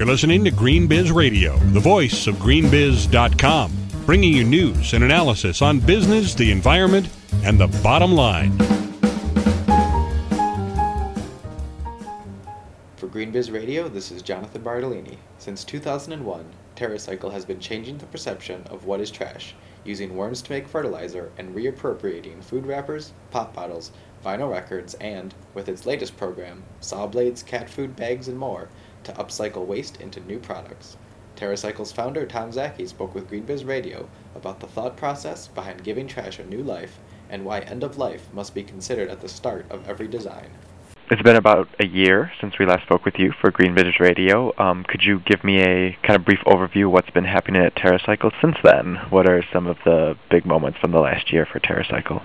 You're listening to Green Biz Radio, the voice of greenbiz.com, bringing you news and analysis on business, the environment, and the bottom line. For GreenBiz Radio, this is Jonathan Bardelline. Since 2001, TerraCycle has been changing the perception of what is trash, using worms to make fertilizer and reappropriating food wrappers, pop bottles, vinyl records, and, with its latest program, saw blades, cat food bags, and more, to upcycle waste into new products. TerraCycle's founder Tom Szaky spoke with GreenBiz Radio about the thought process behind giving trash a new life and why end of life must be considered at the start of every design. It's been about a year since we last spoke with you for Green Biz Radio. Um, could you give me a kind of brief overview of what's been happening at TerraCycle since then? What are some of the big moments from the last year for TerraCycle?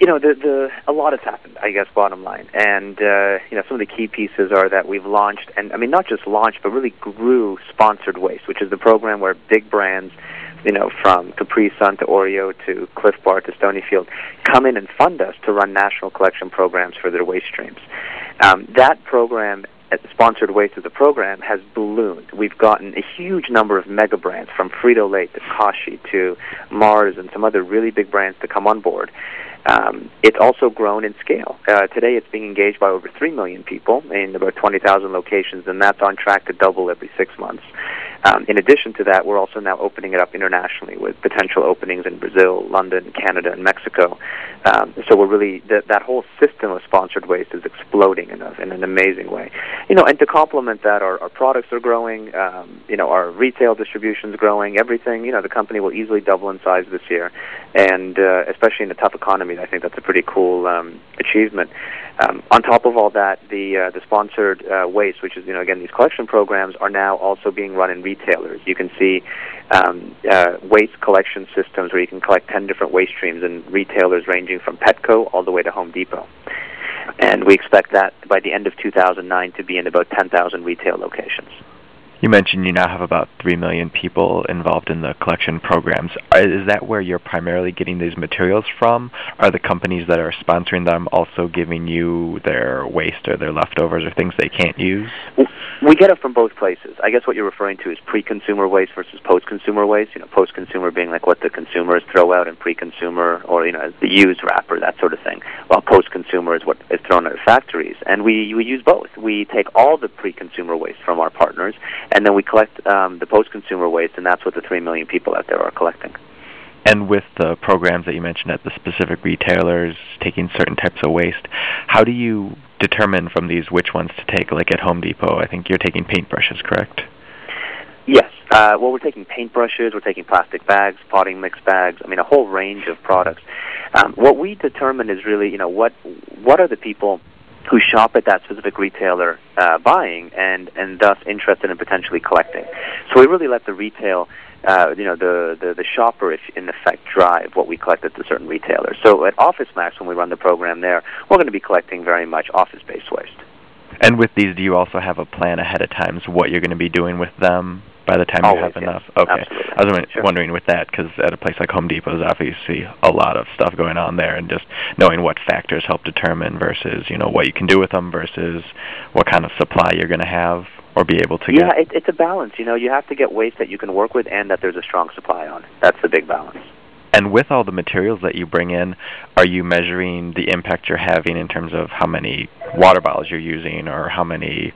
You know, the the a lot has happened. I guess bottom line, and uh, you know, some of the key pieces are that we've launched, and I mean, not just launched, but really grew sponsored waste, which is the program where big brands you know, from Capri Sun to Oreo to Clif Bar to Stonyfield, come in and fund us to run national collection programs for their waste streams. Um, that program, uh, sponsored waste the program, has ballooned. We've gotten a huge number of mega brands, from Frito Lay to Kashi to Mars and some other really big brands to come on board. Um, it's also grown in scale. Uh, today, it's being engaged by over 3 million people in about 20,000 locations, and that's on track to double every six months. Um, in addition to that, we're also now opening it up internationally with potential openings in Brazil, London, Canada, and Mexico. Um, so we're really that whole system of sponsored waste is exploding in, a, in an amazing way. You know, and to complement that, our, our products are growing. Um, you know, our retail distribution is growing. Everything. You know, the company will easily double in size this year, and uh, especially in a tough economy, I think that's a pretty cool um, achievement. Um, on top of all that, the uh, the sponsored uh, waste, which is you know again these collection programs, are now also being run in retailers. You can see um, uh, waste collection systems where you can collect ten different waste streams in retailers ranging from Petco all the way to Home Depot. And we expect that by the end of 2009 to be in about 10,000 retail locations. You mentioned you now have about 3 million people involved in the collection programs. Uh, is that where you're primarily getting these materials from? Are the companies that are sponsoring them also giving you their waste or their leftovers or things they can't use? We get it from both places. I guess what you're referring to is pre-consumer waste versus post-consumer waste. You know, post-consumer being like what the consumers throw out, and pre-consumer, or you know, the used wrapper, that sort of thing. While post-consumer is what is thrown out at factories, and we we use both. We take all the pre-consumer waste from our partners, and then we collect um, the post-consumer waste, and that's what the three million people out there are collecting. And with the programs that you mentioned at the specific retailers taking certain types of waste, how do you determine from these which ones to take? Like at Home Depot, I think you're taking paintbrushes, correct? Yes. Uh, well, we're taking paintbrushes, we're taking plastic bags, potting mix bags. I mean, a whole range of products. Um, what we determine is really, you know, what what are the people who shop at that specific retailer uh, buying and and thus interested in potentially collecting. So we really let the retail uh, you know, the, the, the shopper, if in effect, drive what we collect at the certain retailers. So at Office Max, when we run the program there, we're going to be collecting very much office-based waste. And with these, do you also have a plan ahead of time what you're going to be doing with them by the time Always, you have yes. enough? Okay. Absolutely. I was Sure. wondering with that because at a place like Home Depot, there's obviously a lot of stuff going on there, and just knowing what factors help determine versus you know what you can do with them versus what kind of supply you're going to have or be able to Yeah, get. it, it's a balance. You know, you have to get waste that you can work with and that there's a strong supply on. That's the big balance. And with all the materials that you bring in, are you measuring the impact you're having in terms of how many water bottles you're using or how many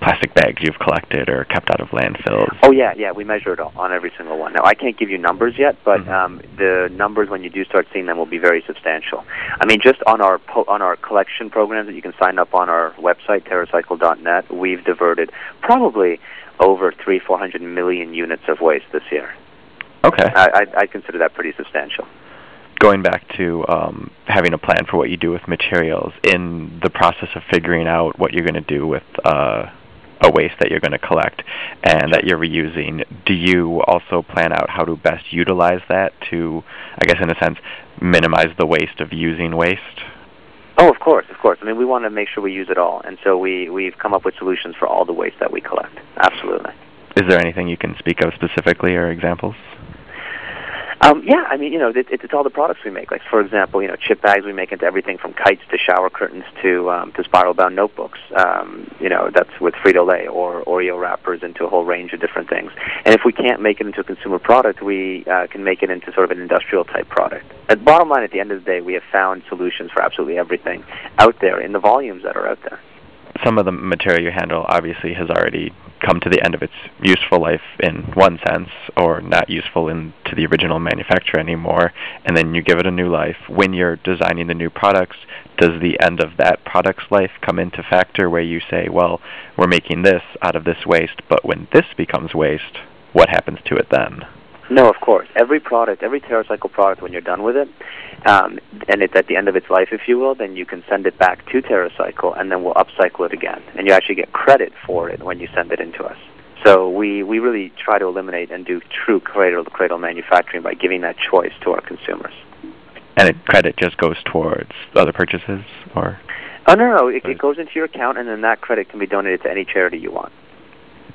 plastic bags you've collected or kept out of landfills? Oh yeah, yeah, we measure it on every single one. Now I can't give you numbers yet, but Mhm. um, the numbers when you do start seeing them will be very substantial. I mean, just on our po- on our collection programs that you can sign up on our website terracycle.net, we've diverted probably over three, four hundred million units of waste this year. Okay. I, I, I consider that pretty substantial. Going back to um, having a plan for what you do with materials, in the process of figuring out what you're going to do with uh, a waste that you're going to collect and that you're reusing, do you also plan out how to best utilize that to, I guess, in a sense, minimize the waste of using waste? Oh, of course, of course. I mean, we want to make sure we use it all, and so we we've come up with solutions for all the waste that we collect. Absolutely. Is there anything you can speak of specifically or examples? Um, yeah, I mean, you know, it, it's all the products we make. Like, for example, you know, chip bags we make into everything from kites to shower curtains to um, to spiral-bound notebooks. Um, you know, that's with Frito-Lay or Oreo wrappers into a whole range of different things. And if we can't make it into a consumer product, we uh, can make it into sort of an industrial type product. At bottom line, at the end of the day, we have found solutions for absolutely everything out there in the volumes that are out there some of the material you handle obviously has already come to the end of its useful life in one sense or not useful in to the original manufacturer anymore and then you give it a new life. When you're designing the new products does the end of that product's life come into factor where you say well we're making this out of this waste but when this becomes waste what happens to it then no, of course. Every product, every TerraCycle product, when you're done with it, um, and it's at the end of its life, if you will, then you can send it back to TerraCycle, and then we'll upcycle it again, and you actually get credit for it when you send it into us. So we, we really try to eliminate and do true cradle to cradle manufacturing by giving that choice to our consumers. And it, credit just goes towards other purchases, or? Oh no, no, it, it goes into your account, and then that credit can be donated to any charity you want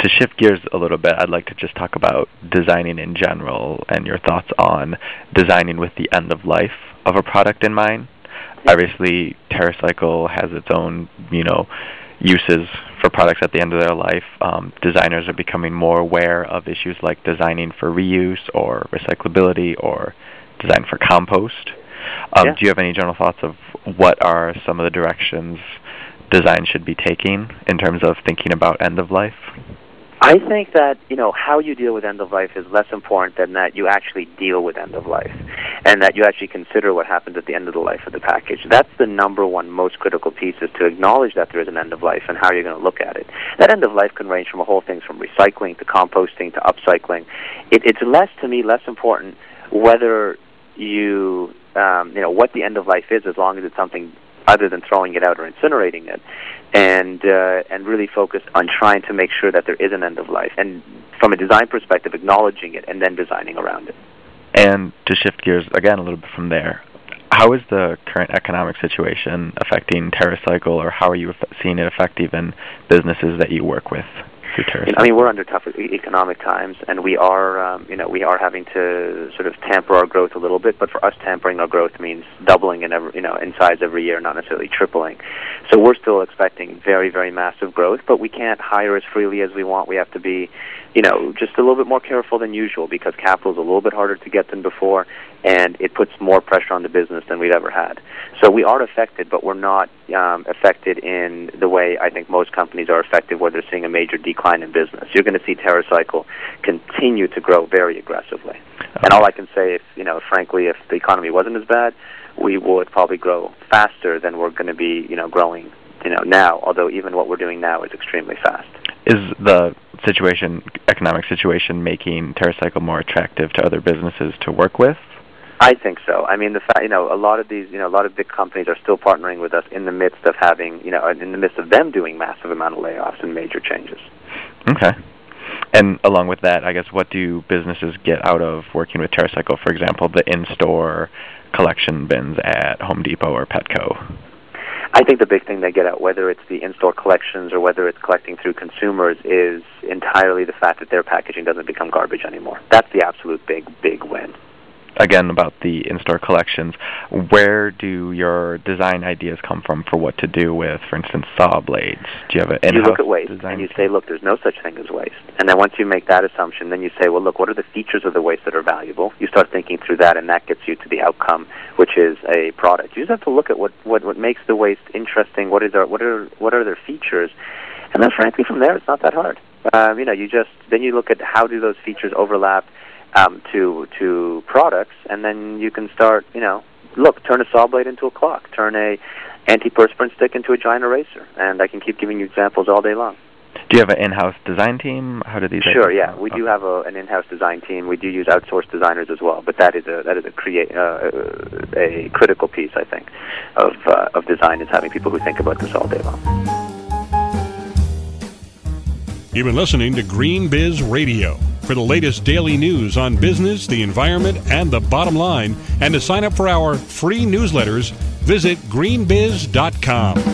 to shift gears a little bit, I'd like to just talk about designing in general and your thoughts on designing with the end of life of a product in mind. Obviously, TerraCycle has its own, you know, uses for products at the end of their life. Um, designers are becoming more aware of issues like designing for reuse or recyclability or design for compost. Um, yeah. Do you have any general thoughts of what are some of the directions design should be taking in terms of thinking about end of life? I think that you know how you deal with end of life is less important than that you actually deal with end of life, and that you actually consider what happens at the end of the life of the package. That's the number one most critical piece is to acknowledge that there is an end of life and how you're going to look at it. That end of life can range from a whole things from recycling to composting to upcycling. It, it's less to me less important whether you um, you know what the end of life is as long as it's something other than throwing it out or incinerating it, and uh, and really focus on trying to make sure that there is an end of life, and from a design perspective, acknowledging it and then designing around it. And to shift gears again a little bit from there, how is the current economic situation affecting TerraCycle, or how are you seeing it affect even businesses that you work with? I mean, we're under tough economic times, and we are, um, you know, we are having to sort of tamper our growth a little bit. But for us, tampering our growth means doubling in every, you know, in size every year, not necessarily tripling. So we're still expecting very, very massive growth, but we can't hire as freely as we want. We have to be, you know, just a little bit more careful than usual because capital is a little bit harder to get than before, and it puts more pressure on the business than we've ever had. So we are affected, but we're not um, affected in the way I think most companies are affected, where they're seeing a major decline in business. You're going to see TerraCycle continue to grow very aggressively. And uh-huh. all I can say, if you know, frankly, if the economy wasn't as bad, we would probably grow faster than we're going to be, you know, growing, you know, now. Although even what we're doing now is extremely fast. Is the situation, economic situation, making TerraCycle more attractive to other businesses to work with? I think so. I mean, the fact you know, a lot of these, you know, a lot of big companies are still partnering with us in the midst of having, you know, in the midst of them doing massive amount of layoffs and major changes. Okay. And along with that, I guess, what do businesses get out of working with TerraCycle? For example, the in-store collection bins at Home Depot or Petco. I think the big thing they get out, whether it's the in-store collections or whether it's collecting through consumers, is entirely the fact that their packaging doesn't become garbage anymore. That's the absolute big, big win again about the in-store collections, where do your design ideas come from for what to do with, for instance, saw blades? Do you have an You look at waste and you say, look, there's no such thing as waste. And then once you make that assumption, then you say, well, look, what are the features of the waste that are valuable? You start thinking through that, and that gets you to the outcome, which is a product. You just have to look at what what, what makes the waste interesting. What is our, what are what are their features? And then, frankly, from there, it's not that hard. Um, you know, you just then you look at how do those features overlap um, to to products, and then you can start. You know, look, turn a saw blade into a clock, turn a antiperspirant stick into a giant eraser, and I can keep giving you examples all day long. Do you have an in-house design team? How do these? Sure, yeah, we do have a, an in-house design team. We do use outsourced designers as well, but that is a that is a create uh, a critical piece, I think, of uh, of design is having people who think about this all day long. You've been listening to Green Biz Radio. For the latest daily news on business, the environment, and the bottom line, and to sign up for our free newsletters, visit greenbiz.com.